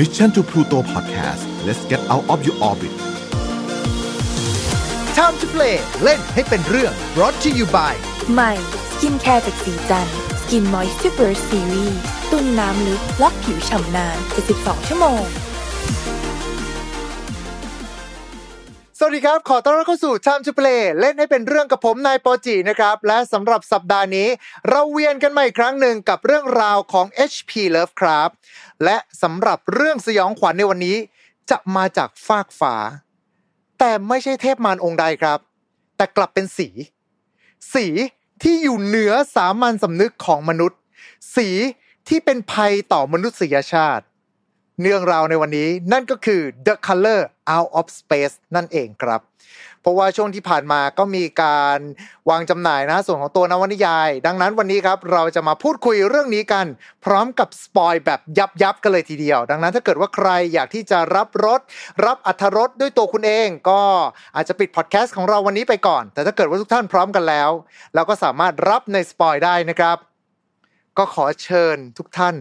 Mission to Pluto Podcast let's get out of your orbit Time to play เล่นให้เป็นเรื่อง brought to you by ใหม่สกินแคร์จากสีจันสกินมอยส์ r เ Burst Series ตุ้นน้ำลึกล็อกผิวฉ่ำนาน72ชั่วโมงสวัสดีครับ ขอต้อนรับเข้าสู่ Time to Play เล่นให้เป็นเรื่องกับผมนายโปจินะครับ และสำหรับสัปดาห์นี้ เราเวียนกันมาอีกครั้งหนึ่งกับเรื่องราวของ HP Lovecraft และสำหรับเรื่องสยองขวัญในวันนี้ จะมาจากฟากฟ้า แต่ไม่ใช่เทพมารองค์ใดครับ แต่กลับเป็นสี สีที่อยู่เหนือสามัญสำนึกของมนุษย์ สีที่เป็นภัยต่อมนุษยชาติ เรื่องราวในวันนี้นั่นก็คือ The Color Out of Space นั่นเองครับ เพราะว่าช่วงที่ผ่านมาก็มีการวางจำหน่ายนะส่วนของตัวนวนิยาย ดังนั้นวันนี้ครับเราจะมาพูดคุยเรื่องนี้กัน พร้อมกับสปอยล์แบบยับยับกันเลยทีเดียว ดังนั้นถ้าเกิดว่าใครอยากที่จะรับรสรับอรรถรสด้วยตัวคุณเอง ก็อาจจะปิดพอดแคสต์ของเราวันนี้ไปก่อน แต่ถ้าเกิดว่าทุกท่านพร้อมกันแล้ว เราก็สามารถรับในสปอยล์ได้นะครับ ก็ขอเชิญทุกท่าน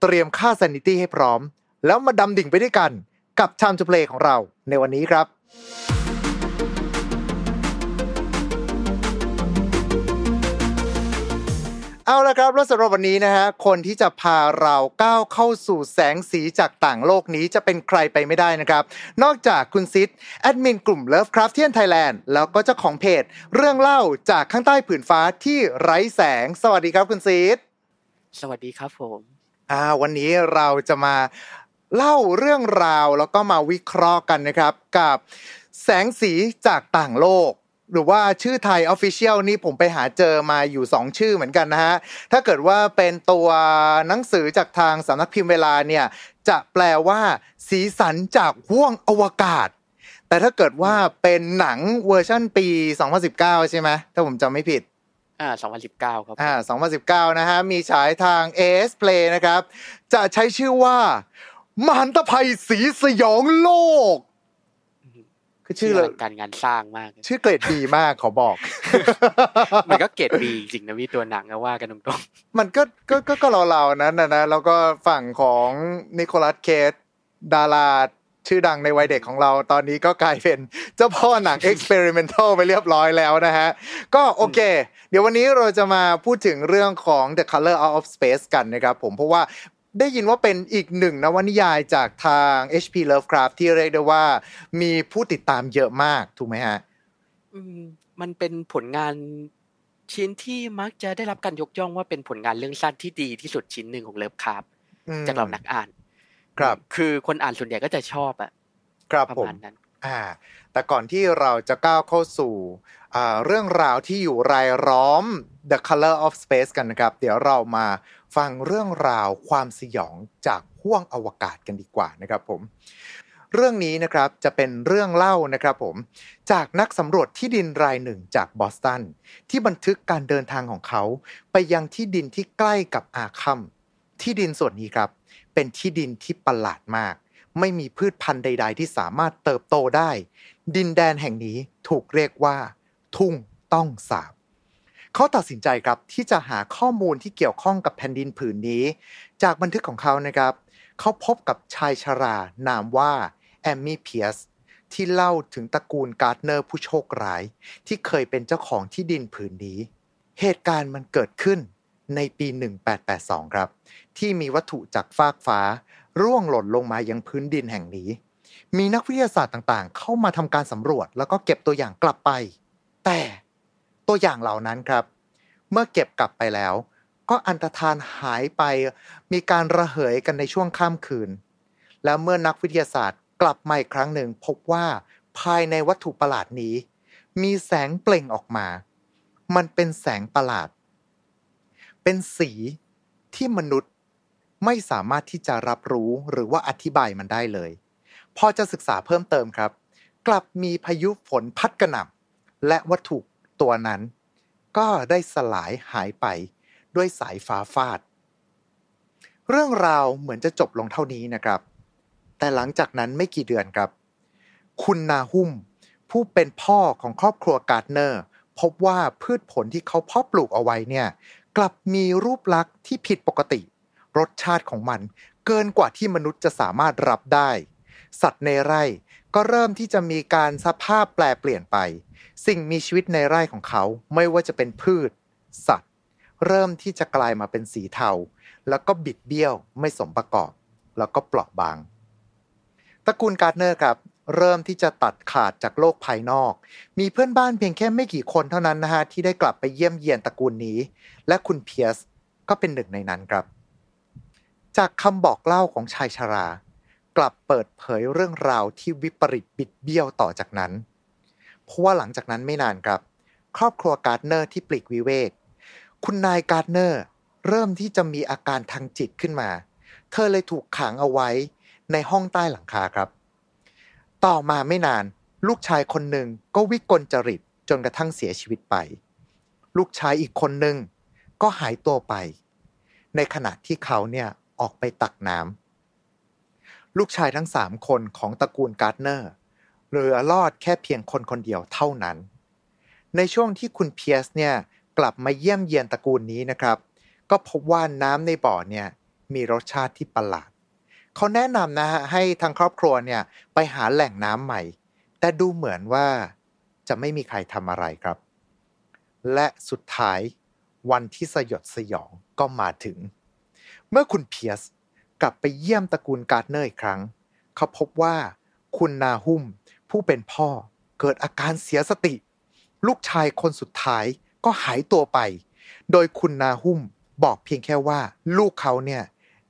เตรียมค่า sanity ให้พร้อม แล้วมาดำดิ่งไปด้วยกันกับ Time to Play ของเราในวันนี้ครับ เอาละครับแล้วสำหรับวันนี้นะฮะคนที่จะพาเราก้าวเข้าสู่แสงสีจากต่างโลกนี้จะเป็นใครไปไม่ได้นะครับ นอกจากคุณซิดแอดมินกลุ่ม Lovecraftian Thailand แล้วก็เจ้าของเพจ เรื่องเล่าจากข้างใต้ผืนฟ้าที่ไร้แสง สวัสดีครับคุณซิดสวัสดีครับผมอ่าวันนี้เราจะมา เล่าเรื่องราวแล้วก็มาวิเคราะห์กันนะครับกับแสงสีจากต่างโลก หรือว่าชื่อไทย Official นี่ผมไปหาเจอมาอยู่ 2 ชื่อเหมือนกันนะฮะ ถ้าเกิดว่าเป็นตัวหนังสือจากทางสำนักพิมพ์เวลาเนี่ยจะแปลว่า สีสันจากห้วงอวกาศ แต่ถ้าเกิดว่าเป็นหนังเวอร์ชั่นปี 2019 ใช่ไหมถ้าผมจำไม่ผิดอ่า2019 ครับอ่า2019 นะฮะมีฉายทาง AS Play นะครับ จะใช้ชื่อว่า มหันตภัยสีสยองโลก คือชื่อเลยลังการงานสร้างมาก ชื่อเกรดดีมากขอบอก มันก็เกรดดีจริงนะพี่ตัวหนังอะว่ากันตรงมันก็ก็ก็ก็เราๆนั้นนะนะแล้วก็ฝั่งของนิโคลัสเคสดาราชื่อดังในวัยเด็กของเราตอนนี้ก็กลายเป็นเจ้าพ่อหนัง experimental ไปเรียบร้อยแล้วนะฮะ ก็โอเค เดี๋ยววันนี้เราจะมาพูดถึงเรื่องของ The Color Out of Space กันนะครับผมเพราะว่า ได้ยินว่าเป็นอีกหนึ่งนวนิยายจากทาง HP Lovecraft ที่เรียกได้ว่ามีผู้ติดตามเยอะมากถูกไหมฮะๆอืมมันเป็นผลงานชิ้นที่มักจะได้รับการยกย่องว่าเป็นผลงานเรื่องสั้นที่ดีที่สุดชิ้นหนึ่งของเลิฟคราฟอืมจากเรานักอ่าน ครับ คือคนอ่านส่วนใหญ่ก็จะชอบอะครับประผมมาณนั้น อ่าแต่ก่อนที่เราจะก้าวเข้าสู่เรื่องราวที่อยู่รายล้อม The Color of Space กันนะครับ เดี๋ยวเรามาฟังเรื่องราวความสยองจากห้วงอวกาศกันดีกว่านะครับผมเรื่องนี้นะครับจะเป็นเรื่องเล่านะครับผมจากนักสำรวจที่ดินรายหนึ่งจากบอสตัน ที่บันทึกการเดินทางของเขา ไปยังที่ดินที่ใกล้กับอาคัมที่ดินส่วนนี้ครับ เป็นที่ดินที่ประหลาดมาก ไม่มีพืชพันธุ์ใด ๆ ที่สามารถเติบโตได้ ดินแดนแห่งนี้ถูกเรียกว่า ทุ่งต้องสาบเขาตัดสินใจครับที่จะหาข้อมูลที่เกี่ยวข้องกับแผ่นดินผืนนี้ จากบันทึกของเขานะครับ เขาพบกับชายชรานามว่าแอมมี่เพียสที่เล่าถึงตระกูลการ์ดเนอร์ผู้โชคร้าย ที่เคยเป็นเจ้าของที่ดินผืนนี้ เหตุการณ์มันเกิดขึ้นในปี 1882 ครับ ที่มีวัตถุจากฟากฟ้า ร่วงหล่นลงมายังพื้นดินแห่งนี้ มีนักวิทยาศาสตร์ต่างๆ เข้ามาทำการสำรวจแล้วก็เก็บตัวอย่างกลับไป แต่ตัวอย่างเหล่านั้นครับ เมื่อเก็บกลับไปแล้ว ก็อันตรธานหายไป มีการระเหยกันในช่วงข้ามคืน แล้วเมื่อนักวิทยาศาสตร์กลับมาอีกครั้งหนึ่งพบว่าภายในวัตถุประหลาดนี้ มีแสงเปล่งออกมา มันเป็นแสงประหลาด เป็นสีที่มนุษย์ ไม่สามารถที่จะรับรู้หรือว่าอธิบายมันได้เลย พอจะศึกษาเพิ่มเติมครับ กลับมีพายุฝนพัดกระหน่ำและวัตถุตัวนั้น ก็ได้สลายหายไปด้วยสายฟ้าฟาด เรื่องราวเหมือนจะจบลงเท่านี้นะครับ แต่หลังจากนั้นไม่กี่เดือนครับ คุณนาหุมผู้เป็นพ่อของครอบครัวการ์ดเนอร์ พบว่าพืชผลที่เขาเพาะปลูกเอาไว้เนี่ย กลับมีรูปลักษณ์ที่ผิดปกติ รสชาติของมัน เกินกว่าที่มนุษย์จะสามารถรับได้ สัตว์ในไร่ก็เริ่มที่จะมีการสภาพแปลเปลี่ยนไป สิ่งมีชีวิตในไร่ของเขาไม่ว่าจะเป็นพืช สัตว์ เริ่มที่จะกลายมาเป็นสีเทา แล้วก็บิดเบี้ยวไม่สมประกอบ แล้วก็เปราะบางตระกูลการ์เนอร์ครับเริ่มที่จะตัดขาดจากโลกภายนอก มีเพื่อนบ้านเพียงแค่ไม่กี่คนเท่านั้นนะฮะที่ได้กลับไปเยี่ยมเยียนตระกูลนี้ และคุณเพียสก็เป็นหนึ่งในนั้นครับ จากคำบอกเล่าของชายชรา กลับเปิดเผยเรื่องราวที่วิปริตบิดเบี้ยวต่อจากนั้น เพราะว่าหลังจากนั้นไม่นานครับ ครอบครัวการ์ดเนอร์ที่ปลีกวิเวก คุณนายการ์ดเนอร์เริ่มที่จะมีอาการทางจิตขึ้นมา เธอเลยถูกขังเอาไว้ในห้องใต้หลังคาครับ ต่อมาไม่นานลูกชายคนหนึ่งก็วิกลจริตจนกระทั่งเสียชีวิตไป ลูกชายอีกคนหนึ่งก็หายตัวไป ในขณะที่เขาเนี่ย ออกไปตักน้ำลูกชายทั้งสามคนของตระกูลการ์ดเนอร์เหลือรอดแค่เพียงคนคนเดียวเท่านั้น ในช่วงที่คุณเพียสเนี่ยกลับมาเยี่ยมเยียนตระกูลนี้นะครับ ก็พบว่าน้ำในบ่อเนี่ยมีรสชาติที่ประหลาดเขาแนะนำนะฮะให้ทางครอบครัวเนี่ยไปหาแหล่งน้ำใหม่ แต่ดูเหมือนว่าจะไม่มีใครทำอะไรครับ และสุดท้ายวันที่สยดสยองก็มาถึง เมื่อคุณเพียสกลับไปเยี่ยมตระกูลการ์ดเนอร์อีกครั้ง เขาพบว่าคุณนาหุมผู้เป็นพ่อเกิดอาการเสียสติ ลูกชายคนสุดท้ายก็หายตัวไป โดยคุณนาหุมบอกเพียงแค่ว่า ลูกเขาเนี่ย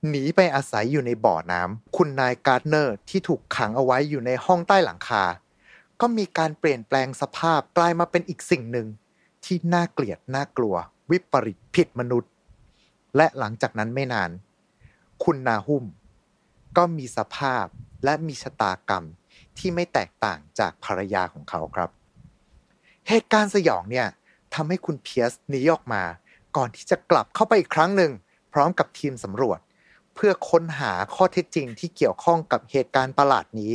หนีไปอาศัยอยู่ในบ่อน้ำคุณนายการ์ดเนอร์ที่ถูกขังเอาไว้อยู่ในห้องใต้หลังคา ก็มีการเปลี่ยนแปลงสภาพกลายมาเป็นอีกสิ่งหนึ่ง ที่น่าเกลียดน่ากลัว วิปริตผิดมนุษย์ และหลังจากนั้นไม่นาน คุณนาหุมก็มีสภาพและมีชะตากรรมที่ไม่แตกต่างจากภรรยาของเขาครับ เหตุการณ์สยองเนี่ยทำให้คุณเพียสหนีออกมา ก่อนที่จะกลับเข้าไปอีกครั้งหนึ่ง พร้อมกับทีมสำรวจ เพื่อค้นหาข้อเท็จจริงที่เกี่ยวข้องกับเหตุการณ์ประหลาดนี้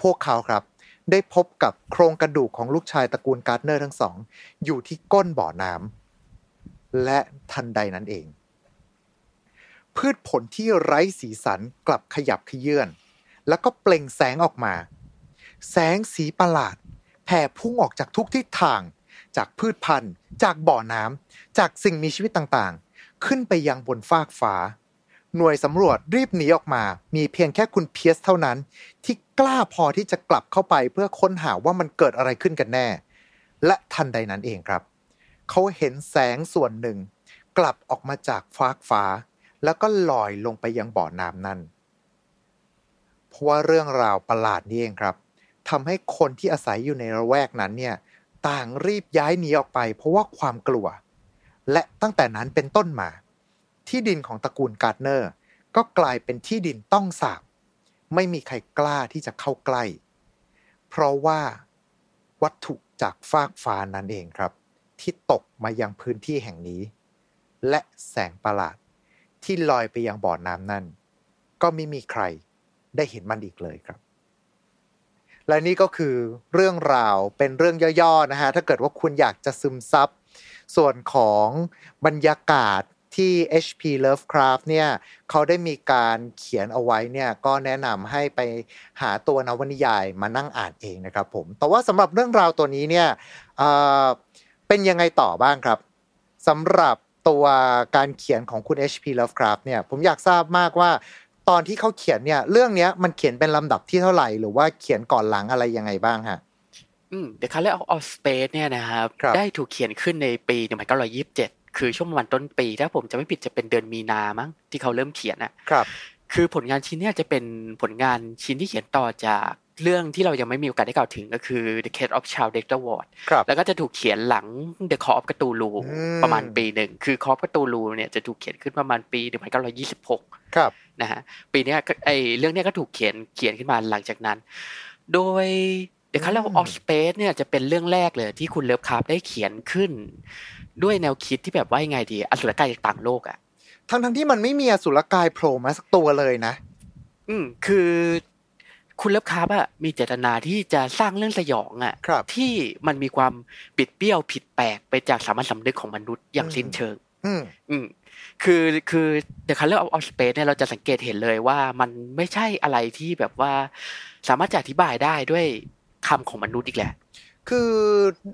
พวกเขาครับ ได้พบกับโครงกระดูกของลูกชายตระกูลการ์เนอร์ทั้งสอง อยู่ที่ก้นบ่อน้ำและทันใดนั้นเอง พืชผลที่ไร้สีสันกลับขยับขยื่นแล้วก็เปล่งแสงออกมา แสงสีประหลาด แผ่พุ่งออกจากทุกทิศทาง จากพืชพันธุ์ จากบ่อน้ำจากสิ่งมีชีวิตต่างๆ ขึ้นไปยังบนฟากฟ้า หน่วยสำรวจรีบหนีออกมา มีเพียงแค่คุณเพียสเท่านั้น ที่กล้าพอที่จะกลับเข้าไปเพื่อค้นหาว่ามันเกิดอะไรขึ้นกันแน่ และทันใดนั้นเองครับ เขาเห็นแสงส่วนหนึ่ง กลับออกมาจากฟากฟ้า แล้วก็ลอยลงไปยังบ่อน้ำนั่น เพราะว่าเรื่องราวประหลาดนี้เองครับทำให้คนที่อาศัยอยู่ในระแวกนั้นเนี่ยต่างรีบย้ายหนีออกไป เพราะว่าความกลัว และตั้งแต่นั้นเป็นต้นมา ที่ดินของตระกูลการ์เนอร์ ก็กลายเป็นที่ดินต้องสาบ ไม่มีใครกล้าที่จะเข้าใกล้ เพราะว่าวัตถุจากฟากฟ้านั่นเองครับ ที่ตกมายังพื้นที่แห่งนี้ และแสงประหลาด ที่ลอยไปยังบ่อน้ำนั่น ก็ไม่มีใครได้เห็นมันอีกเลยครับ และนี่ก็คือเรื่องราวเป็นเรื่องย่อๆนะฮะถ้าเกิดว่าคุณอยากจะซึมซับ ส่วนของบรรยากาศที่ HP Lovecraft เนี่ยเขาได้มีการเขียนเอาไว้เนี่ยก็แนะนำให้ไปหาตัวนวนิยายมานั่งอ่านเองนะครับผม แต่ว่าสำหรับเรื่องราวตัวนี้เนี่ยเเป็นยังไงต่อบ้างครับสำหรับ ตัวการเขียนของคุณ HP Lovecraft เนี่ยผมอยากทราบมากว่าตอนที่เขาเขียนเนี่ย เรื่องเนี้ยมันเขียนเป็นลำดับที่เท่าไหร่ หรือว่าเขียนก่อนหลังอะไรยังไงบ้างฮะอืม The Color of Space เนี่ยนะครับครับได้ถูกเขียนขึ้นในปี1927 คือช่วงประมาณต้นปี ถ้าผมจะไม่ผิดจะเป็นเดือนมีนามั้งที่เขาเริ่มเขียนอะครับ คือผลงานชิ้นเนี้จะเป็นผลงานชิ้นที่เขียนต่อจาก เรื่องที่เรายังไม่มีโอกาสได้กล่าวถึงก็คือ The Case of Child Dexter Ward ครับแล้วก็จะถูกเขียนหลัง The Call of Cthulhu อืมประมาณปีหนึ่ง คือ Call of Cthulhu เนี่ยจะถูกเขียนขึ้นประมาณปี 1926 ครับนะฮะปีเนี้ยก็ไอเรื่องเนี้ยก็ถูกเขียนเขียนขึ้นมาหลังจากนั้น โดย The Color อืม of Space เนี่ยจะเป็นเรื่องแรกเลยที่คุณเลิฟคาร์ฟได้เขียนขึ้น ด้วยแนวคิดที่แบบว่ายังไงดีอสุรกายจากต่างโลกอะทั้งทั้งๆที่มันไม่มีอสุรกายโผล่มาสักตัวเลยนะ อืมคือ คุณเลิฟคราฟต์อะมีเจตนาที่จะสร้างเรื่องสยองอะครับที่มันมีความบิดเบี้ยวผิดแปลกไปจากสามัญสำนึกของมนุษย์อย่างสิ้นเชิง อืมอืมคือคือ The Color Out of Space เนี่ยเราจะสังเกตเห็นเลยว่ามันไม่ใช่อะไรที่แบบว่า สามารถจะอธิบายได้ด้วยคำของมนุษย์อีกแหละ คือ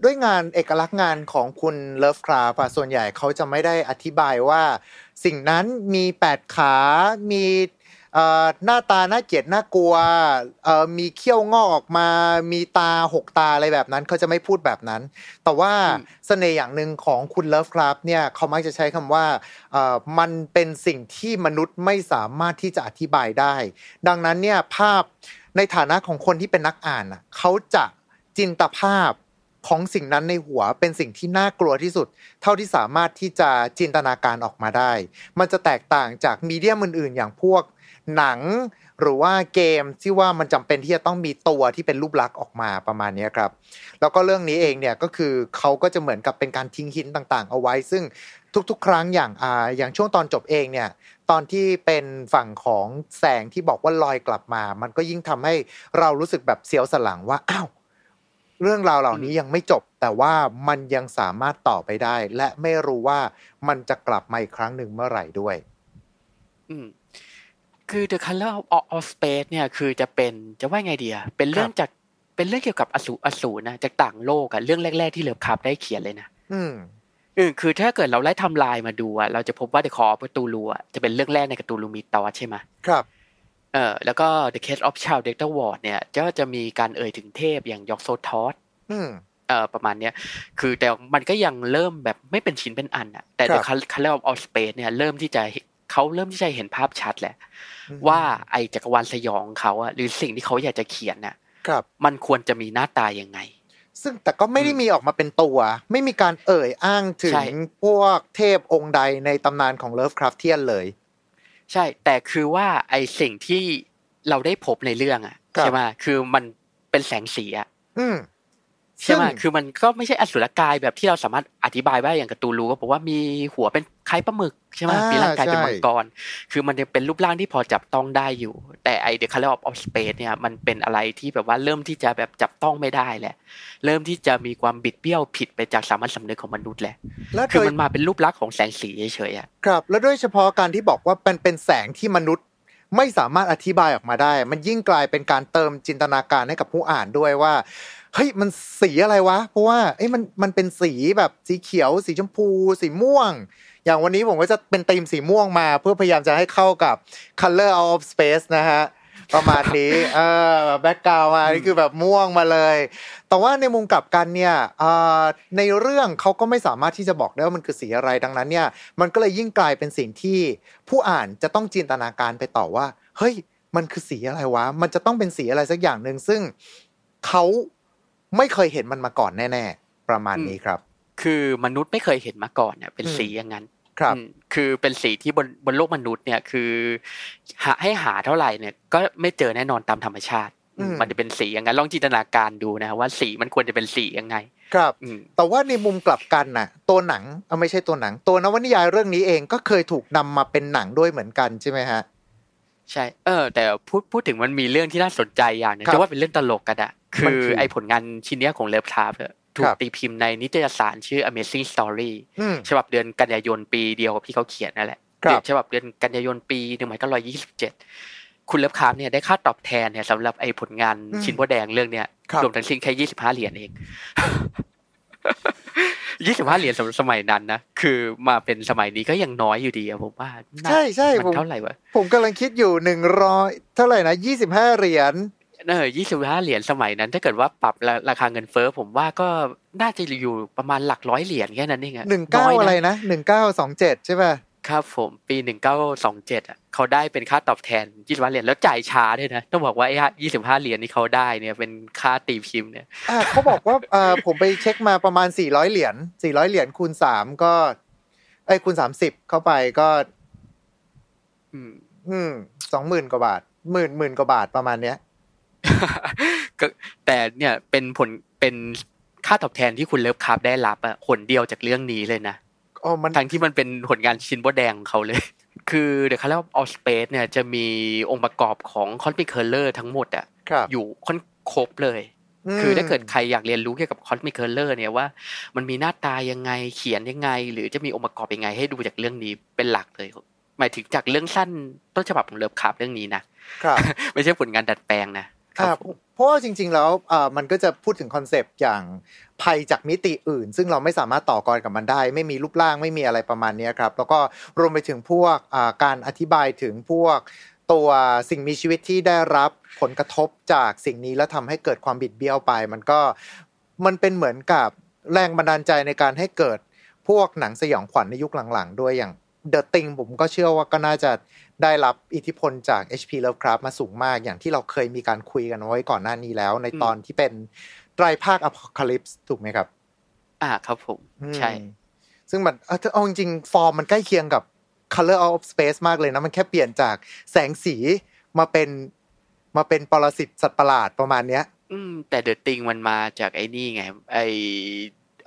ด้วยงานเอกลักษณ์งานของคุณเลิฟคราฟต์ส่วนใหญ่เขาจะไม่ได้อธิบายว่า สิ่งนั้นมีแปดขา มีเอ่อ หน้าตาน่าเกลียดน่ากลัวเอ่อมีเขี้ยวงอกออกมา มีตาหกตาอะไรแบบนั้นเขาจะไม่พูดแบบนั้น แต่ว่าอืมเสน่ห์อย่างหนึ่งของคุณเลิฟคราฟเนี่ยเขามักจะใช้คำว่าเอ่อมันเป็นสิ่งที่มนุษย์ไม่สามารถที่จะอธิบายได้ ดังนั้นเนี่ยภาพในฐานะของคนที่เป็นนักอ่านน่ะเขาจะจินตภาพของสิ่งนั้นในหัวเป็นสิ่งที่น่ากลัวที่สุด เท่าที่สามารถที่จะจินตนาการออกมาได้ มันจะแตกต่างจากมีเดียมอื่นๆ อย่างพวก หนัง หรือว่าเกมที่ว่ามันจำเป็นที่จะต้องมีตัวที่เป็นรูปลักษณ์ออกมาประมาณนี้ครับ แล้วก็เรื่องนี้เองเนี่ยก็คือเขาก็จะเหมือนกับเป็นการทิ้งหินต่างๆ เอาไว้ ซึ่งทุกๆ ครั้งอย่างอ่าอย่างช่วงตอนจบเองเนี่ยตอนที่เป็นฝั่งของแสงที่บอกว่าลอยกลับมา มันก็ยิ่งทำให้เรารู้สึกแบบเสียวสลังว่าอ้าวเรื่องราวเหล่านี้ยังไม่จบ แต่ว่ามันยังสามารถต่อไปได้ และไม่รู้ว่ามันจะกลับมาอีกครั้งหนึ่งเมื่อไหร่ด้วย อืม คือ The Color of, of Space เนี่ยคือจะเป็นจะว่าไงดีอะเป็นเรื่องจากเป็นเรื่องเกี่ยวกับอสูรอสูรนะจากต่างโลกอะเรื่องแรก ๆ ที่เลิฟคราฟได้เขียนเลยนะอืมเออคือถ้าเกิดเราไล่ไทำลายมาดูอะเราจะพบว่า The Call of Cthulhu อะจะเป็นเรื่องแรกในการ์ตูนลูมิตอสใช่ไหมครับเออแล้วก็ The Case of Child Data Ward เนี่ยก็จะมีการเอ่ยถึงเทพอย่างยอกโซทอสอืมเออประมาณเนี้ยคือแต่มันก็ยังเริ่มแบบไม่เป็นชิ้นเป็นอันอะแต่ครั The บ Color of All Space เนี่ยเริ่มที่จะ เขาเริ่มที่จะเห็นภาพชัดแหละอืมว่าไอจักรวาลสยองเขาอะหรือสิ่งที่เขาอยากจะเขียนน่ะครับมันควรจะมีหน้าตายังไง ซึ่งแต่ก็ไม่ได้มีออกมาเป็นตัว ไม่มีการเอ่ยอ้างถึใช่งพวกเทพองค์ใดในตำนานของ Lovecraftian เลย ใช่ แต่คือว่าไอ้สิ่งที่เราได้พบในเรื่องอะครับใช่ไหมคือมันเป็นแสงสีอะอืม ใช่ไหมซึ่งคือมันก็ไม่ใช่อสุรกายแบบที่เราสามารถอธิบายได้อย่างการ์ตูนรู้ก็บอกว่ามีหัวเป็นคล้ายปลาหมึกใช่ไหมอ่ามีมีร่างกายเป็นใช่มังกร คือมันจะเป็นรูปร่างที่พอจับต้องได้อยู่ แต่ไอ้ The Color Out of Space เนี่ยมันเป็นอะไรที่แบบว่าเริ่มที่จะแบบจับต้องไม่ได้แหละ เริ่มที่จะมีความบิดเบี้ยวผิดไปจากสามัญสำนึกของมนุษย์แหละแล้วคือโดยมันมาเป็นรูปลักษณ์ของแสงสีเฉยๆอะครับ แล้วโดยเฉพาะการที่บอกว่าเป็นเป็นแสงที่มนุษย์ไม่สามารถอธิบายออกมาได้ มันยิ่งกลายเป็นการเติมจินตนาการให้กับผู้อ่านด้วยว่า เฮ้ยมันสีอะไรวะ เพราะว่าเอ้ยมันมันเป็นสีแบบสีเขียว สีชมพู สีม่วง อย่างวันนี้ผมก็จะเป็นธีมสีม่วงมา เพื่อพยายามจะให้เข้ากับ color of space นะฮะประมาณนี้เออแบ็กกราวมานี่คือแบบม่วงมาเลย แต่ว่าในมุมกลับกันเนี่ยในเรื่องเขาก็ไม่สามารถที่จะบอกได้ว่ามันคือสีอะไรดังนั้นเนี่ย มันก็เลยยิ่งกลายเป็นสิ่งที่ผู้อ่านจะต้องจินตนาการไปต่อว่า เฮ้ย มันคือสีอะไรวะ มันจะต้องเป็นสีอะไรสักอย่างหนึ่งซึ่งเขา ไม่เคยเห็นมันมาก่อนแน่ ๆ ประมาณนี้ครับ คือมนุษย์ไม่เคยเห็นมาก่อนเนี่ยเป็นอืมสีอย่างนั้นครับอืมคือเป็นสีที่บนบนโลกมนุษย์เนี่ยคือ หาให้หาเท่าไหร่เนี่ย ก็ไม่เจอแน่นอนตามธรรมชาติอืมมันจะเป็นสีอย่างนั้นลองจินตนาการดูนะว่าสีมันควรจะเป็นสียังไง ครับอืมแต่ว่าในมุมกลับกันน่ะ ตัวหนังเอาไม่ใช่ตัวหนัง ตัวนวนิยายเรื่องนี้เองก็เคยถูกนำมาเป็นหนังด้วยเหมือนกันใช่ไหมฮะ ใช่ เออ แต่พูดพูดถึงมันมีเรื่องที่น่าสนใจอย่างหนึงครับจะว่าเป็นเรื่องตลกกันอะคืมันอคือไอผลงานชิ้นเนี้ยของเลิฟทาร์ถูคกรับตีพิมพ์ในนิตยสารชื่อ Amazing Story อืมฉบับเดือนกันยายนปีเดียวกับที่เขาเขียนนั่นแหละครับเดือนฉบับเดือนกันยายนปีหนึ่งพันเก้าร้อยยี่สิบเจ็ดคุณเลิฟคาร์เนี่ยได้ค่าตอบแทนเนี่ยสำหรับไอ้ผลงานอืมชิ้นบัวแดงเรื่องเนี้ยครับรวมทั้งสิ้นแค่ยี่สิบห้าเหรียญเอง ยี่สิบห้าเหรียญสำหรับสมัยนั้นนะคือมาเป็นสมัยนี้ก็ยังน้อยอยู่ดีอะผมว่าน่าใช่ใช่มัผมนเท่าไหร่วะผมกำลังคิดอยู่หนึ่งร้อยเท่าไหร่นะยี่สิบห้าเหรียญเออยี่สิบห้าเหรียญสมัยนั้น ถ้าเกิดว่าปรับราราคาเงินเฟ้อผมว่าก็น่าจะอยู่ประมาณหลักร้อยเหรียญแค่นั้นเองอะหนึ่งเก้าอยอะไรนะหนึ่งเก้าสองเจ็ดใช่ป่ะ ครับผมปีหนึ่งเก้าสองเจ็ดอะเขาได้เป็นค่าตอบแทนยี่สิบห้าเหรียญแล้วจ่ายช้าด้วยนะต้องบอกว่าไอ้ยี่สิบห้าเหรียญที่เขาได้เนี่ยเป็นค่าตีพิมพ์เนี่ยอ่าเขาบอกว่าเอ่อผมไปเช็คมาประมาณสี่ร้อยเหรียญสี่ร้อยเหรียญคูณสามก็ไอ้ยคูณสามสิบเข้าไปก็ อืม อืมสองหมื่นกว่าบาทหมื่นหมื่นกว่าบาทประมาณเนี้ยก็แต่เนี่ยเป็นผลเป็นค่าตอบแทนที่คุณเลิฟคาร์บได้รับอะผลเดียวจากเรื่องนี้เลยนะ อ๋อมันทั้งที่มันเป็นผลงานชิ้นโบแดงของเขาเลย คือ The Color Out of Space เนี่ยจะมีองค์ประกอบของ Cosmic Horror ทั้งหมดอะครับอยู่ค่อนครบเลย คือถ้าเกิดใครอยากเรียนรู้เกี่ยวกับ Cosmic Horror เนี่ยว่า มันมีหน้าตายังไงเขียนยังไง หรือจะมีองค์ประกอบยังไงให้ดูจากเรื่องนี้เป็นหลักเลยหมายถึงจากเรื่องสั้นต้นฉบับของเลิฟคราฟต์เรื่องนี้นะครับไม่ใช่ผลงานดัดแปลงนะคอ่ารับผม เพราะว่าจริง ๆ แล้วมันก็จะพูดถึงคอนเซปต์อย่างภัยจากมิติอื่น ซึ่งเราไม่สามารถต่อกรกับมันได้ ไม่มีรูปร่างไม่มีอะไรประมาณนี้ครับแล้วก็รวมไปถึงพวกการอธิบายถึงพวกตัวสิ่งมีชีวิตที่ได้รับผลกระทบจากสิ่งนี้แล้วทำให้เกิดความบิดเบี้ยวไป มันก็มันเป็นเหมือนกับแรงบันดาลใจในการให้เกิดพวกหนังสยองขวัญในยุคหลังๆ ด้วยอย่าง The Thing ผมก็เชื่อว่าก็น่าจะได้รับอิทธิพลจาก H.P. Lovecraft มาสูงมาก อย่างที่เราเคยมีการคุยกันไว้ก่อนหน้านี้แล้ว ในตอนที่เป็นไตรภาค Apocalypse ถูกไหมครับ อ่าครับผมอืมใช่ ซึ่งมันเออเอาจริงๆฟอร์มมันใกล้เคียงกับ Color Out of Space มากเลยนะ มันแค่เปลี่ยนจากแสงสีมาเป็นมาเป็นปรสิตสัตว์ประหลาดประมาณเนี้ย อืม แต่เดอะติงมันมาจากไอ้นี่ไง ไอ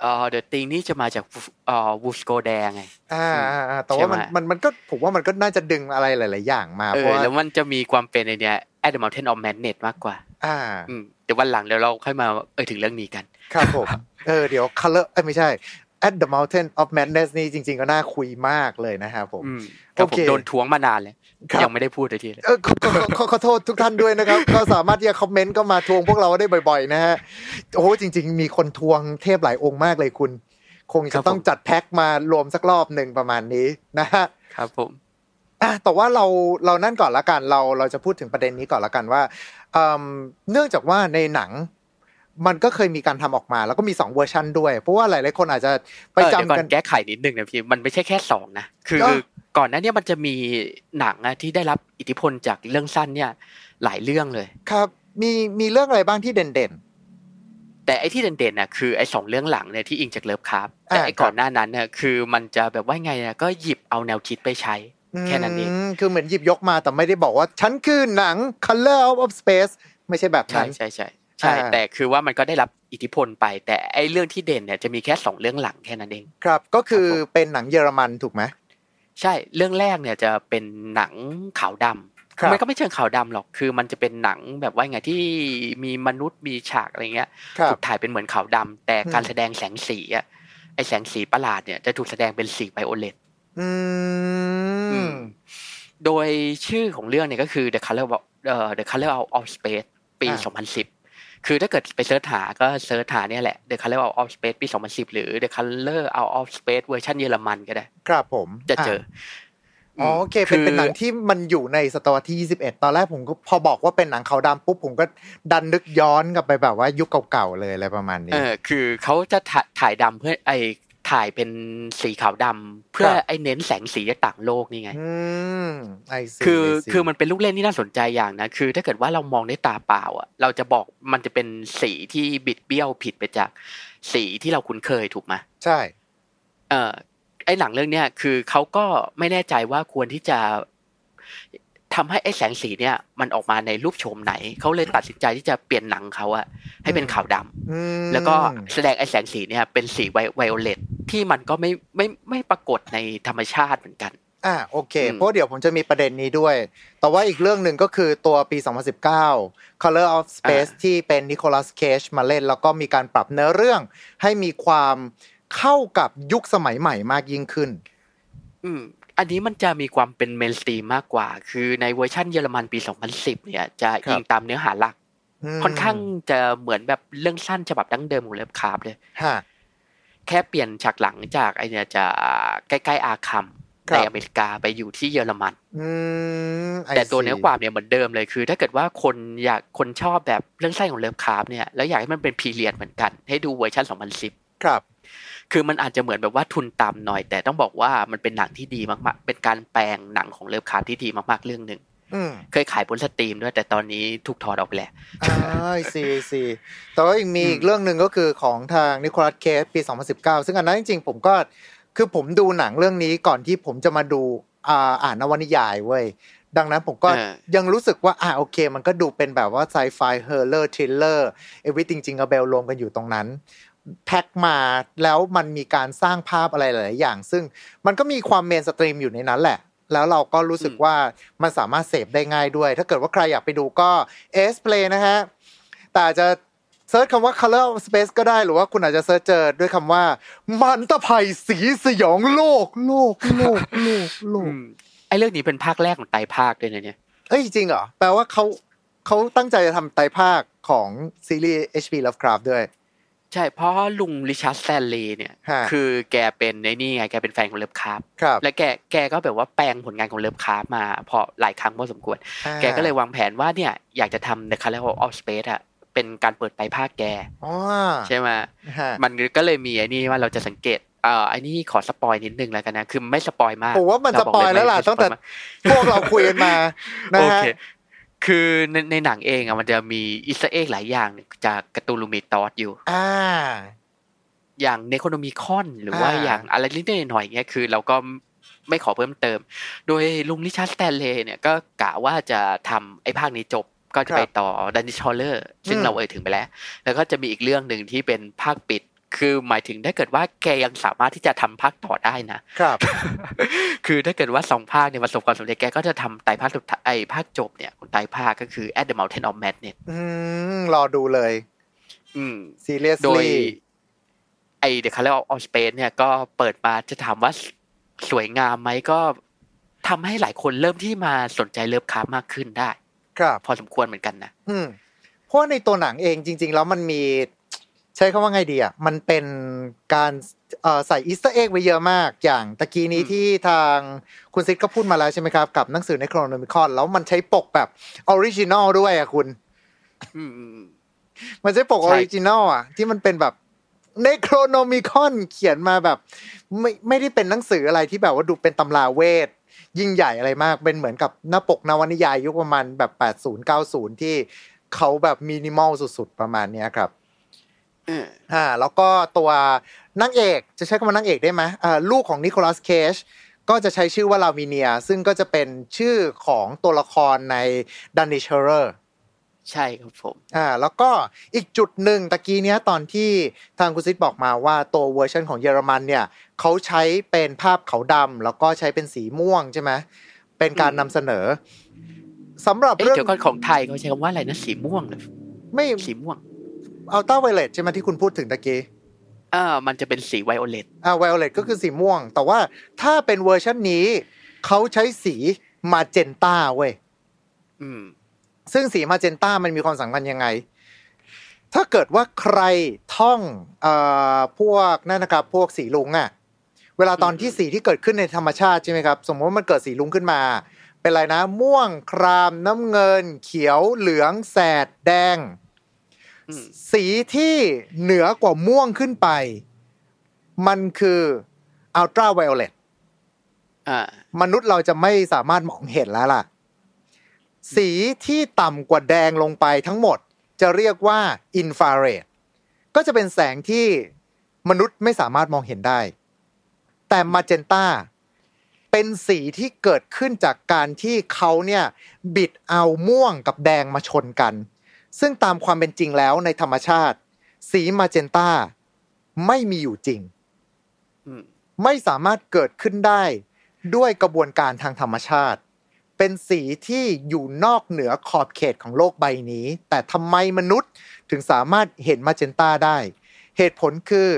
เอ่อเดอะติงนี่จะมาจากเอ่อวูสโกแดงไงอ่าอ่าอ่าแต่ว่ามันใช่ไหมมันมันก็ผมว่ามันก็น่าจะดึงอะไรหลาย ๆ อย่างมาเอเพราะอว่าแล้วมันจะมีความเป็นไอเนี้ย At the Mountain of Madness มากกว่า อ่าอืมเดี๋ยววันหลังเดี๋ยวเราค่อยมาเออถึงเรื่องนี้กัน ครับผมเออเดี๋ยว color เอ้ยไม่ใช่ at the mountain of madness นี่จริง ๆ ก็น่าคุยมากเลยนะครับผมอืมแต่ผโอมเคโดนท้วงมานานเลยครับยังไม่ได้พูดเลยทีเลยเออขอขอขอขอโทษทุกท่านด้วยนะครับ ก็สามารถที่จะคอมเมนต์ก็มาทวงพวกเราได้บ่อยๆ นะฮะโอ้โหจริง ๆ มีคนทวงเทพหลายองค์มากเลยคุณ คงครัจะบต้องผมจัดแพ็คมารวมสักรอบหนึ่งประมาณนี้นะฮะครับผมอะแต่ว่าเราเรานั่นก่อนละกันเราเราจะพูดถึงประเด็นนี้ก่อนละกันว่าเอิ่มเนื่องจากว่าในหนัง มันก็เคยมีการทำออกมา แล้วก็มีสองเวอร์ชันด้วย เพราะว่าหลายๆคนอาจจะไปเออเดี๋ยวจำก่อกันนแก้ไขนิดนึงนะพี่มันไม่ใช่แค่สองนะคือก็ก่อนหน้าเนี้ยมันจะมีหนังอะที่ได้รับอิทธิพลจากเรื่องสั้นเนี่ย หลายเรื่องเลย ครับ มีมีเรื่องอะไรบ้างที่เด่นแต่ไอ้ที่เด่นๆน่ะคือไอ้สองเรื่องหลังเนี่ยที่อิงจากเลิฟคราฟต์แต่อ่าไอ้ครับก่อนหน้านั้นเนี่ยคือมันจะแบบว่าไงนะก็หยิบเอาแนวคิดไปใช้ๆแค่นั้นเองมคือเหมือนหยิบยกมาแต่ไม่ได้บอกว่าฉันคือหนัง Color Out of Space ไม่ใช่แบบใช่นั้นใช่ใช่ใช่ อ่าแต่คือว่ามันก็ได้รับอิทธิพลไป แต่ไอ้เรื่องที่เด่นเนี่ยจะมีแค่สองเรื่องหลังแค่นั้นเองครับ ก็คือครับผมเป็นหนังเยอรมันถูกไหมใช่เรื่องแรกเนี่ยจะเป็นหนังขาวดำครับมันก็ไม่เชิงขาวดำหรอก คือมันจะเป็นหนังแบบว่าไงที่มีมนุษย์มีฉากอะไรเงี้ยครับถูกถ่ายเป็นเหมือนขาวดำแต่อืมการแสดงแสงสีอะไอแสงสีประหลาดเนี่ยจะถูกแสดงเป็นสี violetอือืมมโดยชื่อของเรื่องเนี่ยก็คือ The Color of เอ่อ The Color Out of Space ปีอ่า2010 คือถ้าเกิดไป search หาก็ search หาเนี่ยแหละ The Color Out of Space ปี 2010 หรือ The Color Out of Space เวอร์ชันเยอรมันก็ได้ ครับผม จะเจอ อ๋อโอเค เป็นเป็นหนังที่มันอยู่ในศตวรรษที่ 21 ตอนแรกผมก็พอบอกว่าเป็นหนังขาวดำปุ๊บผมก็ดันนึกย้อนกลับไปแบบว่ายุคเก่าๆเลยอะไรประมาณนี้ เออ คือเขาจะถ่ายถ่ายดำเพื่อไอ ถ่ายเป็นสีขาวดำเพื่อครับไอเน้นแสงสีจากต่างโลกนี่ไงอืมไอซีคือคือมันเป็นลูกเล่นที่น่าสนใจอย่างนะคือ ถ้าเกิดว่าเรามองด้วยตาเปล่าอะ เราจะบอกมันจะเป็นสีที่บิดเบี้ยวผิดไปจากสีที่เราคุ้นเคยถูกไหมใช่ เออไอหนังเรื่องเนี้ยคือเขาก็ไม่แน่ใจว่าควรที่จะ ทำให้ไอแสงสีเนี่ยมันออกมาในรูปโฉมไหน เขาเลยตัดสินใจที่จะเปลี่ยนหนังเขาอะให้เป็นขาวดำอืมแล้วก็แสดงไอแสงสีเนี่ยเป็นสีไว violet ที่มันก็ไม่ไม่ไม่ปรากฏในธรรมชาติเหมือนกันอ่าโอเคอืมเพราะเดี๋ยวผมจะมีประเด็นนี้ด้วย แต่ว่าอีกเรื่องหนึ่งก็คือตัวปี 2019 Color of Space ที่เป็นนิโคลัสเคจมาเล่น แล้วก็มีการปรับเนื้อเรื่อง ให้มีความเข้ากับยุคสมัยใหม่มากยิ่งขึ้น อืมอันนี้มันจะมีความเป็น mainstream มากกว่า คือในเวอร์ชันเยอรมันปี 2010 เนี่ย จะครับอิงตามเนื้อหาหลักค่อนข้างจะเหมือนแบบเรื่องสั้นฉบับดั้งเดิมของเลิฟคราฟต์เลยฮะแค่เปลี่ยนฉากหลังจากไอเนี่ยจะใกล้ๆอาร์คัมครับในอเมริกาไปอยู่ที่เยอรมันอืม I แต่ตัว see เนื้อความเนี่ยเหมือนเดิมเลยคือ ถ้าเกิดว่าคนอยากคนชอบแบบเรื่องสั้นของเลิฟคราฟต์เนี่ยแล้วอยากให้มันเป็น period เหมือนกัน ให้ดูเวอร์ชัน2010 ครับ คือมันอาจจะเหมือนแบบว่าทุนต่ำหน่อย แต่ต้องบอกว่ามันเป็นหนังที่ดีมากๆ เป็นการแปลงหนังของเลิฟคราฟต์ที่ดีมากๆเรื่องหนึ่งอืมเคยขายบน Steam ด้วย แต่ตอนนี้ถูกถอดออกไปแล้วอ่า see see แต่ว่ายังมีอืมอีกเรื่องหนึ่งก็คือของทางนิโคลัสเคจปี 2019 ซึ่งอันนั้นจริงๆ ผมก็คือผมดูหนังเรื่องนี้ก่อนที่ผมจะมาดูอ่าอ่านนวนิยายเว้ยดังนั้นผมก็เออยังรู้สึกว่าอ่าโอเค มันก็ดูเป็นแบบว่า sci-fi horror thriller everything jingle bell รวมกันอยู่ตรงนั้น แพ็คมาแล้วมันมีการสร้างภาพอะไรหลายๆอย่าง ซึ่งมันก็มีความ mainstream อยู่ในนั้นแหละ แล้วเราก็รู้สึกอืมว่ามันสามารถเสพได้ง่ายด้วย ถ้าเกิดว่าใครอยากไปดูก็เอสเพลนะฮะ แต่อาจจะ search คำว่า color of space ก็ได้หรือว่าคุณอาจจะ search เจอด้วยคำว่า มหันตภัยสีสยองโลก โลกโลกโลกโลอืกมไอ้เรื่องนี้เป็นภาคแรกของไตรภาคด้วยนะเนี่ยเอ้ยจริงเหรอแปลว่าเขาเขาตั้งใจจะทำไตรภาคของซีรีส์ HP Lovecraft ด้วย ใช่ เพราะลุงริชาร์ดสแตนลีย์เนี่ยฮะคือแกเป็นในนี่ไงแกเป็นแฟนของเลิฟคราฟต์ครับและแกแกก็แบบว่าแปลงผลงานของเลิฟคราฟต์มาพอหลายครั้งพอสมควรอ่าแกก็เลยวางแผนว่าเนี่ยอยากจะทำ The Color of Space อะเป็นการเปิดไตรภาคแกอ๋อใช่ไหมฮะมันก็เลยมีไอ้นี่ว่าเราจะสังเกตเอ่อไอ้นี่ขอ spoil นิดนึงแล้วกันนะ คือไม่ spoil มากผมว่ามันเรา spoil แล้วล่ะไม่ตั้งแต่ spoil มากพวกเราคุยกันมานะโอฮะเคคือในในหนังเองอะมันจะมี Easter egg หลายอย่างจาก Cthulhu Mythos อยู่ อ่า อย่าง Necronomicon หรือว่าอ่าอย่างอะไรนิดๆหน่อยๆเงี้ยคือเราก็ไม่ขอเพิ่มเติม โดยลุงริชาร์ดสแตนลีย์เนี่ยก็กะว่าจะทำไอ้ภาคนี้จบก็จะไปต่อ Dunwich Horror ซึ่งเราเอ่ยถึงไปแล้ว แล้วก็จะมีอีกเรื่องหนึ่งที่เป็นภาคปิด คือหมายถึงถ้าเกิดว่าแกยังสามารถที่จะทำภาคต่อได้นะครับ คือถ้าเกิดว่าสองภาคเนี่ยประสบความสำเร็จแกก็จะทำไตรภาคสุดท้ายไอ้ภาคจบเนี่ยของไตรภาคก็คือ At the Mountain of Madness อืมรอดูเลย อืม seriously โดยไอ The Color of Space เนี่ยก็เปิดมาจะถามว่าสวยงามไหมก็ทำให้หลายคนเริ่มที่มาสนใจเลิฟคราฟต์มากขึ้นได้ ครับ พอสมควรเหมือนกันนะ อืมเพราะว่าในตัวหนังเองจริง ๆ แล้วมันมี ใช้คำว่าไงดีอะมันเป็นการเอ่อใส่ Easter egg ไว้เยอะมาก อย่างตะกี้นี้อืมที่ทางคุณซิดก็พูดมาแล้วใช่ไหมครับ กับหนังสือ Necronomicon แล้วมันใช้ปกแบบ original ด้วยอะคุณอืมอืมมันใช้ปกอใช่ original อะ ที่มันเป็นแบบ Necronomicon เขียนมาแบบ ไม่ไม่ได้เป็นหนังสืออะไรที่แบบว่าดูเป็นตำราเวทยิ่งใหญ่อะไรมาก เป็นเหมือนกับหน้าปกนวนิยายยุคประมาณแบบ 80 90 ที่เขาแบบมินิมอลสุดๆประมาณเนี้ยครับเอออ่าแล้วก็ตัวนางเอกจะใช้คำว่านางเอกได้ไหมอ่าลูกของนิโคลัสเคจก็จะใช้ชื่อว่าลาวิเนีย ซึ่งก็จะเป็นชื่อของตัวละครใน Dunwich Horror ใช่ครับผม อ่า แล้วก็อีกจุดหนึ่งตะกี้เนี้ยตอนที่ทางคุณซิดบอกมาว่าตัวเวอร์ชันของเยอรมันเนี่ยเขาใช้เป็นภาพขาวดำแล้วก็ใช้เป็นสีม่วงใช่ไหมเป็นการอืมนำเสนอสำหรับเอ๊ะเรื่องเดี๋ยวก่อนของไทยเขาใช้คำว่าอะไรนะสีม่วงเลยไม่สีม่วง ultraviolet ใช่ไหมที่คุณพูดถึงตะกี้อ่ามันจะเป็นสี violet อ่า violet ก็คือสีม่วง แต่ว่าถ้าเป็นเวอร์ชันนี้เขาใช้สีมาเจนต้าเว้ยอืม ซึ่งสีมาเจนต้ามันมีความสำคัญยังไง ถ้าเกิดว่าใครท่องเอ่อพวกนั่นนะครับพวกสีรุ้งอะเวลาตอนที่สีที่เกิดขึ้นในธรรมชาติใช่ไหมครับ สมมติว่ามันเกิดสีรุ้งขึ้นมา เป็นอะไรนะ ม่วงคราม น้ำเงิน เขียวเหลือง แสด แดงอืม สีที่เหนือกว่าม่วงขึ้นไป มันคืออัลตราไวโอเลตอ่ามนุษย์เราจะไม่สามารถมองเห็นแล้วล่ะ สีที่ต่ำกว่าแดงลงไปทั้งหมด จะเรียกว่าอินฟราเรดก็จะเป็นแสงที่มนุษย์ไม่สามารถมองเห็นได้ แต่มาเจนตาเป็นสีที่เกิดขึ้นจากการที่เขาเนี่ย บิดเอาม่วงกับแดงมาชนกัน ซึ่งตามความเป็นจริงแล้วในธรรมชาติ สีมาเจนตาไม่มีอยู่จริงไม่สามารถเกิดขึ้นได้ ด้วยกระบวนการทางธรรมชาติ เป็นสีที่อยู่นอกเหนือขอบเขตของโลกใบนี้ แต่ทำไมมนุษย์ถึงสามารถเห็นมาเจนตาได้ เหตุผลคือ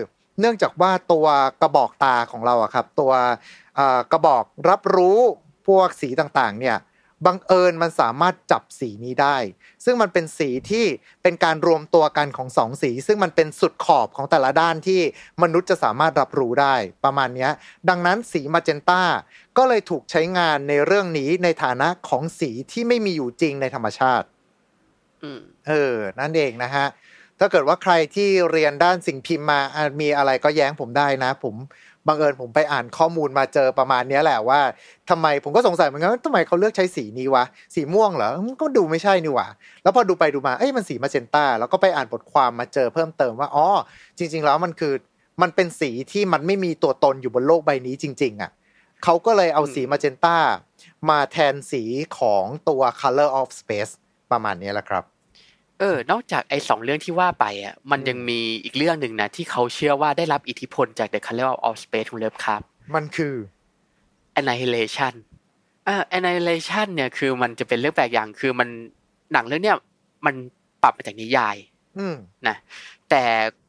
เนื่องจากว่าตัวกระบอกตาของเราอะครับ ตัวกระบอกรับรู้พวกสีต่างๆ เนี่ย บังเอิญมันสามารถจับสีนี้ได้ ซึ่งมันเป็นสีที่เป็นการรวมตัวกันของสองสี ซึ่งมันเป็นสุดขอบของแต่ละด้านที่มนุษย์จะสามารถรับรู้ได้ประมาณเนี้ยดังนั้นสีมาเจนตาก็เลยถูกใช้งานในเรื่องนี้ในฐานะของสีที่ไม่มีอยู่จริงในธรรมชาติอืมเออ นั่นเองนะฮะถ้าเกิดว่าใครที่เรียนด้านสิ่งพิมพ์มาอะมีอะไรก็แย้งผมได้นะ ผม บังเอิญผมไปอ่านข้อมูลมาเจอประมาณเนี้ยแหละว่าทำไมผมก็สงสัยเหมือนกันว่าทำไมเขาเลือกใช้สีนี้วะ สีม่วงเหรอมันก็ดูไม่ใช่นี่หว่าแล้วพอดูไปดูมาเอ้ยมันสีมาเจนต้า แล้วก็ไปอ่านบทความมาเจอเพิ่มเติมว่าอ๋อจริง ๆ แล้วมันคือมันเป็นสีที่มันไม่มีตัวตนอยู่บนโลกใบนี้จริง ๆอะเขาก็เลยเอาสีมาเจนต้ามาแทนสีของตัว color of space ประมาณนี้แหละครับ เออ นอกจากไอ้สองเรื่องที่ว่าไปอะ มันยังมีอีกเรื่องหนึ่งนะ ที่เขาเชื่อว่าได้รับอิทธิพลจาก The Color of Space ของเลิฟครับ มันคือ Annihilation อ่า Annihilation เนี่ยคือมันจะเป็นเรื่องแปลกอย่างคือมันหนังเรื่องเนี้ยมันปรับมาจากนิยายอืมนะ แต่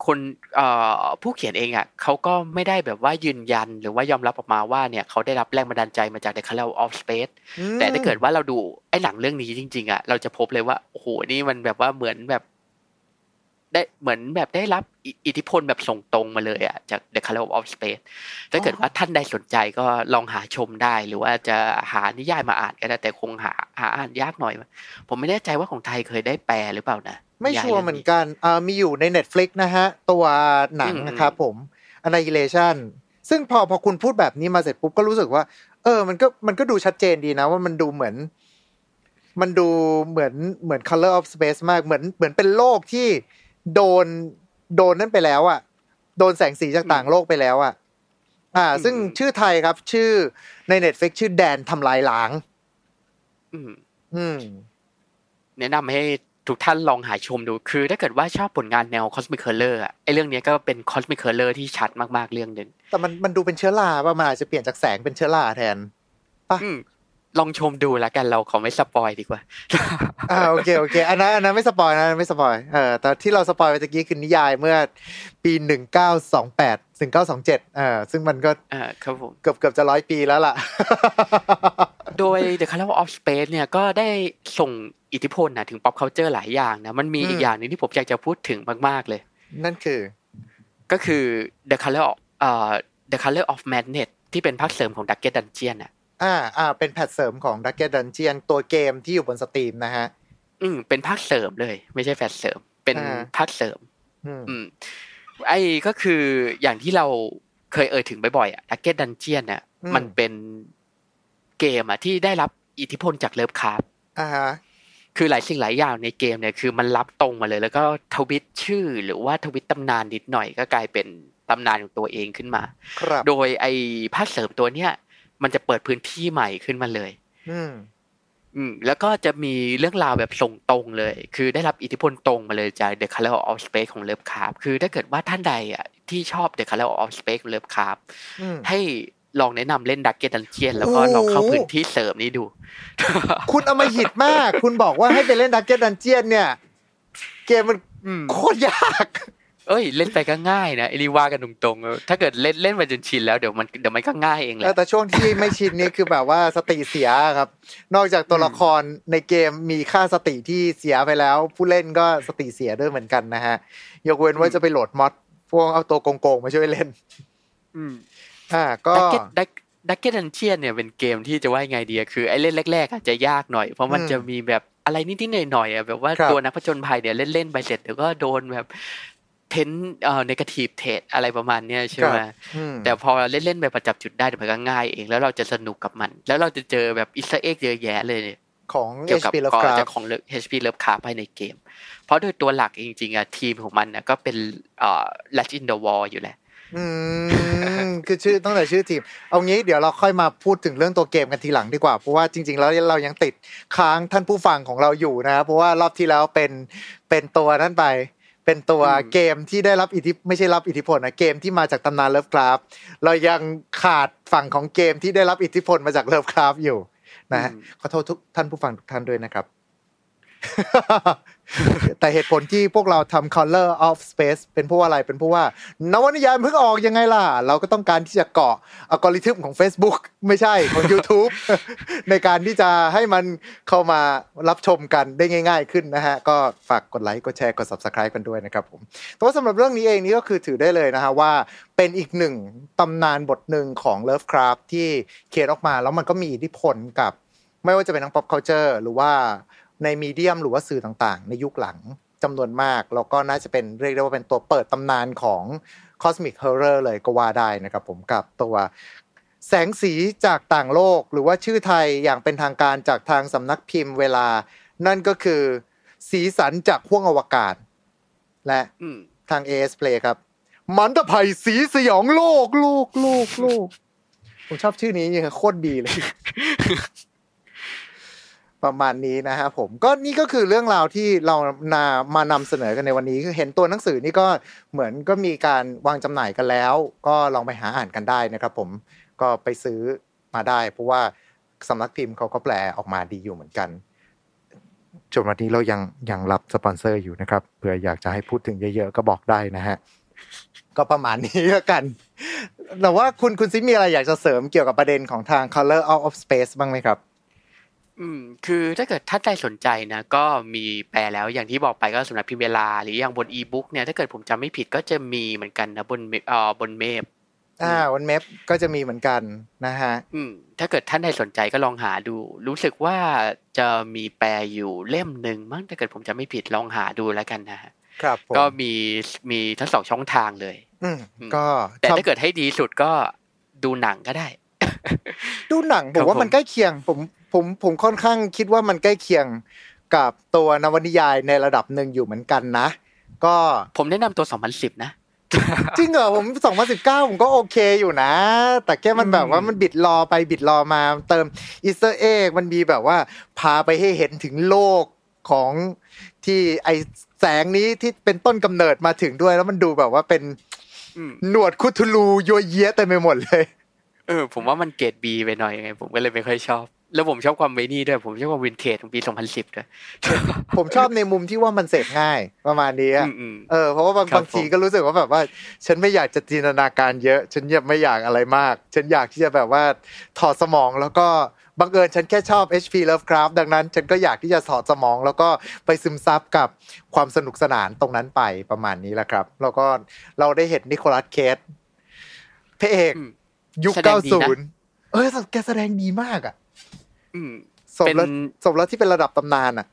คนเอ่อผู้เขียนเองอะเขาก็ไม่ได้แบบว่ายืนยันหรือว่ายอมรับออกมาว่าเนี่ยเขาได้รับแรงบันดาลใจมาจาก The Color of Space อืมแต่ถ้าเกิดว่าเราดูไอ้หนังเรื่องนี้จริง ๆอะเราจะพบเลยว่าโอ้โหนี่มันแบบว่าเหมือนแบบ ได้เหมือนแบบได้รับอิอิทธิพลแบบส่งตรงมาเลยอะจาก The Color of Space ถ้าเกิดว่าท่านใดสนใจก็ลองหาชมได้ หรือว่าจะหานิยายมาอ่านก็ได้แต่คงหาหาอ่านยากหน่อย ผมไม่แน่ใจว่าของไทยเคยได้แปลหรือเปล่านะ ไม่นิยายชัวร์รื่งเหมือนกันอ่ามีอยู่ใน Netflix นะฮะ ตัวหนังอืมนะครับผม Annihilation ซึ่งพอพอคุณพูดแบบนี้มาเสร็จปุ๊บก็รู้สึกว่า เออ มันก็มันก็ดูชัดเจนดีนะ ว่ามันดูเหมือน มันดูเหมือนเหมือน Color of Space มากเหมือนเหมือนเป็นโลกที่โดนโดนนั่นไปแล้วอะโดนแสงสีจากต่างโลกไปแล้วอะอ่า ซึ่งชื่อไทยครับ ชื่อใน Netflix ชื่อแดนทำลายล้าง อืม อืม แนะนำให้ ทุกท่านลองหาชมดูคือ ถ้าเกิดว่าชอบผลงานแนว Cosmic Color อะไอเรื่องนี้ก็เป็น Cosmic Color ที่ชัดมากๆเรื่องหนึ่งแต่มันมันดูเป็นเชื้อราป่ะมันอาจจะเปลี่ยนจากแสงเป็นเชื้อราแทนอืมลองชมดูแล้วกันเราขอไม่ spoil ดีกว่าอ่าโอเคโอเคอันนั้นอันนั้นไม่ spoil นะอันนั้นไม่ spoil เออแต่ที่เรา spoil ไปตะกี้คือนิยายเมื่อปีหนึ่งเก้าสองแปดถึงเก้าสองเจ็ดเออซึ่งมันก็อ่าครับผมเกือบเกือบจะร้อยปีแล้วล่ะ โดย The Color of Space เนี่ยก็ได้ส่งอิทธิพลนะถึง pop culture หลายอย่างนะมันมีอืมอีกอย่างหนึ่งที่ผมอยากจะพูดถึงมาก ๆเลย นั่นคือ ก็คือ The Color of เอ่อ The Color of Madness ที่เป็นภาคเสริมของ Darkest Dungeon อะอ่าอ่าเป็น patch เสริมของ Darkest Dungeon ตัวเกมที่อยู่บนสตรีมนะฮะ อืมเป็นภาคเสริมเลย ไม่ใช่ patch เสริม เป็นอ่าภาคเสริมอืมอืมไอ้ก็คืออย่างที่เราเคยเอ่ยถึงบ่อยๆอะ Dark Dungeon น่ะอืมมันเป็น เกมอะที่ได้รับอิทธิพลจาก Lovecraftอ่าฮะคือหลายสิ่งหลายอย่างในเกมเนี่ยคือมันรับตรงมาเลย แล้วก็ทวิตชื่อหรือว่าทวิตตำนานนิดหน่อยก็กลายเป็นตำนานของตัวเองขึ้นมา ครับ โดยไอ้ภาคเสริมตัวเนี้ยมันจะเปิดพื้นที่ใหม่ขึ้นมาเลย อืม อืม แล้วก็จะมีเรื่องราวแบบส่งตรงเลย คือได้รับอิทธิพลตรงมาเลยจาก The Color of Space ของเลิฟคาร์คือถ้าเกิดว่าท่านใดอะที่ชอบ The Color Out of Space ของ Lovecraft อืม ให้ ลองแนะนำเล่นดักเก็ตดันเจียนแล้วก็โอ้ลองเข้าพื้นที่เสริมนี้ดู คุณเอามาหิดมาก คุณบอกว่าให้ไปเล่น Dark Dungeon เนี่ย เกมมันอืมโคตรยากเอ้ยเล่นไปก็ง่ายนะไอ้นี่ว่ากันตรงๆเออถ้าเกิดเล่นเล่นมาจนชินแล้วเดี๋ยวมันเดี๋ยวมันก็ง่ายเองแหเออละแต่ช่วงที่ไม่ชินนี่คือแบบว่าสติเสียครับ นอกจากตัวอืมละครในเกมมีค่าสติที่เสียไปแล้ว ผู้เล่นก็สติเสียด้วยเหมือนกันนะฮะยกเว้นว่าจะไปโหลดมอดพวกเอาตัวโกงๆมาช่วยเล่น อืม อ่าก็ Darkest Dark Darkest Dungeon เนี่ยเป็นเกมที่จะว่ายังไงดีอะคือไอ้เล่นแรกๆอาจจะยากหน่อย เพราะมันอืมจะมีแบบอะไรนิดๆหน่อยๆอะแบบว่าครับตัวนักผจญภัยเนี่ยเล่นๆไปเสร็จเดี๋ยวก็โดนแบบเทนเอ่อ negative trait อะไรประมาณเนี้ยใช่ไหมอืมแต่พอเล่นๆไปปะจับจุดได้เดี๋ยวมันก็ง่ายเอง แล้วเราจะสนุกกับมัน แล้วเราจะเจอแบบ Easter egg เยอะแยะเลยเนี่ยของเกี่ยวกับ HP ก่อน Lovecraft จะของ HP Lovecraft ภายในเกม เพราะโดยตัวหลักจริงๆอะทีมของมันนะก็เป็นเอ่อ Latch in the Wall อยู่แหละ อืมคือชื่อตั้งแต่ชื่อทีม เอางี้เดี๋ยวเราค่อยมาพูดถึงเรื่องตัวเกมกันทีหลังดีกว่า เพราะว่าจริง ๆ แล้วเรายังติดค้างท่านผู้ฟังของเราอยู่นะครับเพราะว่ารอบที่แล้วเป็นเป็นตัวนั่นไป เป็นตัวอืมเกมที่ได้รับอิทธิไม่ใช่รับอิทธิพลนะเกมที่มาจากตำนานเลิฟคราฟเรายังขาดฝั่งของเกมที่ได้รับอิทธิพลมาจากเลิฟคราฟอยู่นะฮะขอโทษทุกท่านผู้ฟังทุกท่านด้วยนะครับ แต่เหตุผลที่พวกเราทำ Color of Space เป็นเพราะว่าอะไรเป็นเพราะว่านวนิยายเพิ่งออกยังไงล่ะ เราก็ต้องการที่จะเกาะอัลกอริทึมของ Facebook ไม่ใช่ของ YouTube ในการที่จะให้มันเข้ามารับชมกันได้ง่าย ๆ ขึ้นนะฮะ ก็ฝากกดไลค์กดแชร์กด Subscribe กันด้วยนะครับผมแต่ว่าสำหรับเรื่องนี้เองนี่ก็คือถือได้เลยนะฮะว่าเป็นอีกหนึ่งตำนานบทหนึ่งของ Lovecraft ที่เขียนออกมา แล้วมันก็มีอิทธิพลกับ ไม่ว่าจะเป็นทั้ง pop culture หรือว่า ในมีเดียมหรือว่าสื่อต่างๆ ในยุคหลังจำนวนมาก แล้วก็น่าจะเป็นเรียกได้ว่าเป็นตัวเปิดตำนานของ Cosmic Horror เลยก็ว่าได้นะครับผมกับตัวแสงสีจากต่างโลกหรือว่าชื่อไทยอย่างเป็นทางการจากทางสำนักพิมพ์เวลา นั่นก็คือสีสันจากห้วงอวกาศ และอืมทาง AS Play ครับ มันตะไผ่สีสยองโลก โลก โลก โลก ผมชอบชื่อนี้ยังโคตรดีเลย ประมาณนี้นะฮะผมก็นี่ก็คือเรื่องราวที่เรานามานำเสนอกันในวันนี้คือเห็นตัวหนังสือนี่ก็เหมือนก็มีการวางจำหน่ายกันแล้ว ก็ลองไปหาอ่านกันได้นะครับ ผมก็ไปซื้อมาได้ เพราะว่าสำนักพิมพ์เขาก็แปลออกมาดีอยู่เหมือนกันจนวันนี้เรายังยังรับสปอนเซอร์อยู่นะครับเผื่ออยากจะให้พูดถึงเยอะๆก็บอกได้นะฮะก็ประมาณนี้แล้วกัน แต่ว่าคุณคุณซิมีอะไรอยากจะเสริมเกี่ยวกับประเด็นของทาง Color Out of Space บ้างไหมครับ อืมคือถ้าเกิดท่านใดสนใจนะก็มีแปลแล้วอย่างที่บอกไปก็สำนักพิมพ์เวลา หรืออย่างบนอีบุ๊กเนี่ยถ้าเกิดผมจำไม่ผิดก็จะมีเหมือนกันนะบนเมเอ่อบนเมพอ่าวันเมฟก็จะมีเหมือนกันนะฮะอืมถ้าเกิดท่านใดสนใจก็ลองหาดู รู้สึกว่าจะมีแปลอยู่เล่มหนึ่งมั้งถ้าเกิดผมจำไม่ผิดลองหาดูแล้วกันนะฮะครับผมก็มีมีทั้งสองช่องทางเลย อืมอืมก็แต่ชอบถ้าเกิดให้ดีสุดก็ดูหนังก็ได้ ดูหนังผครัมบว่าผมมันใกล้เคียง ผม ผมผมค่อนข้างคิดว่ามันใกล้เคียงกับตัวนวนิยายในระดับหนึ่งอยู่เหมือนกันนะ ก็ผมแนะนำตัว 2010 นะ จริงเหรอผม 2019 ผมก็โอเคอยู่นะ แต่แค่มันแบบว่ามัน build รอไป build รอมาเติม Easter egg มันมีแบบว่าพาไปให้เห็นถึงโลกของที่ไอแสงนี้ที่เป็นต้นกำเนิดมาถึงด้วย แล้วมันดูแบบว่าเป็นอืมหนวดคุทูลูยั้วเยี้ยเต็มไปหมดเลย เออ ผมว่ามันเกรด B ไปหน่อยไง ผมก็เลยไม่ค่อยชอบ แล้วผมชอบความเวนี่ด้วย ผมชอบความวินเทจของปี2010ด้วย ผมชอบในมุมที่ว่ามันเสพง่ายประมาณนี้อะอืมอืมเออเพราะว่าบางครับบางทีผมก็รู้สึกว่าแบบว่า ฉันไม่อยากจะจินตนาการเยอะ ฉันยังไม่อยากอะไรมาก ฉันอยากที่จะแบบว่าถอดสมองแล้วก็บังเอิญฉันแค่ชอบ HP Lovecraft ดังนั้น ฉันก็อยากที่จะถอดสมอง แล้วก็ไปซึมซับกับความสนุกสนานตรงนั้นไปประมาณนี้แหละครับ แล้วก็เราได้เห็นนิโคลัสเคสพระเอกอืมยุคแสดงดีนะ90เออแกแสดงดีมากอะ อืมสมแล้วเป็นสมแล้วที่เป็นระดับตำนานอะ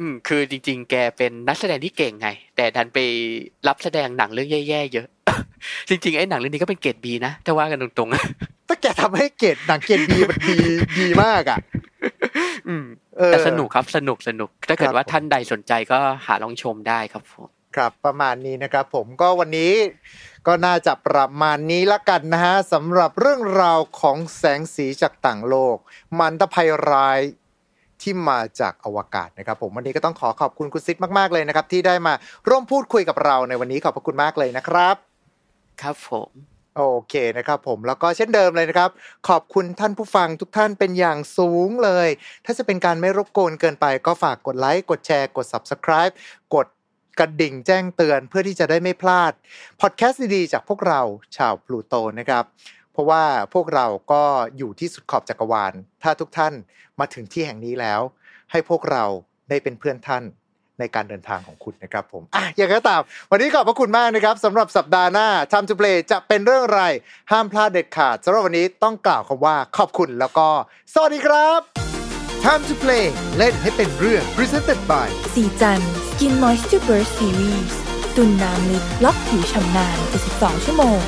อืม คือจริง ๆ แกเป็นนักแสดงที่เก่งไง แต่ดันไปรับแสดงหนังเรื่องแย่ๆเยอะ จริงๆไอ้หนังเรื่องนี้ก็เป็นเกรดบีนะถ้าว่ากันตรงๆถ้าแกทำให้เกรดหนังเกรดดีมันดีดีมากอะ อืมเออแต่สนุกครับสนุกสนุก ถ้าเกิคดรับว่าท่านใดสนใจก็หาลองชมได้ครับผมครับประมาณนี้นะครับผมก็วันนี้ ก็น่าจะประมาณนี้ละกันนะฮะสำหรับเรื่องราวของแสงสีจากต่างโลก มันตภัยร้ายที่มาจากอวกาศนะครับผมวันนี้ก็ต้องขอขอบคุณคุณซิดมากๆเลยนะครับ ที่ได้มาร่วมพูดคุยกับเราในวันนี้ขอบพระคุณมากเลยนะครับ ครับผมโอเคนะครับผมแล้วก็เช่นเดิมเลยนะครับ ขอบคุณท่านผู้ฟังทุกท่านเป็นอย่างสูงเลย ถ้าจะเป็นการไม่รบกวนเกินไปก็ฝากกดไลค์กดแชร์กด Subscribe กด กระดิ่งแจ้งเตือนเพื่อที่จะได้ไม่พลาดพอดแคสต์ดีๆจากพวกเราชาวพลูโตนะครับ เพราะว่าพวกเราก็อยู่ที่สุดขอบจักรวาล ถ้าทุกท่านมาถึงที่แห่งนี้แล้ว ให้พวกเราได้เป็นเพื่อนท่านในการเดินทางของคุณนะครับผมอะอย่างก็ตาม วันนี้ขอบพระคุณมากนะครับสำหรับสัปดาห์หน้า Time to Play จะเป็นเรื่องอะไร ห้ามพลาดเด็ดขาดสำหรับวันนี้ต้องกล่าวคำว่าขอบคุณแล้วก็ สวัสดีครับ Time to Play เล่นให้เป็นเรื่อง Presented by สีจัน Skin Moisture Burst Series ตุนน้ำลึกล็อกผิวชำนาน72ชั่วโมง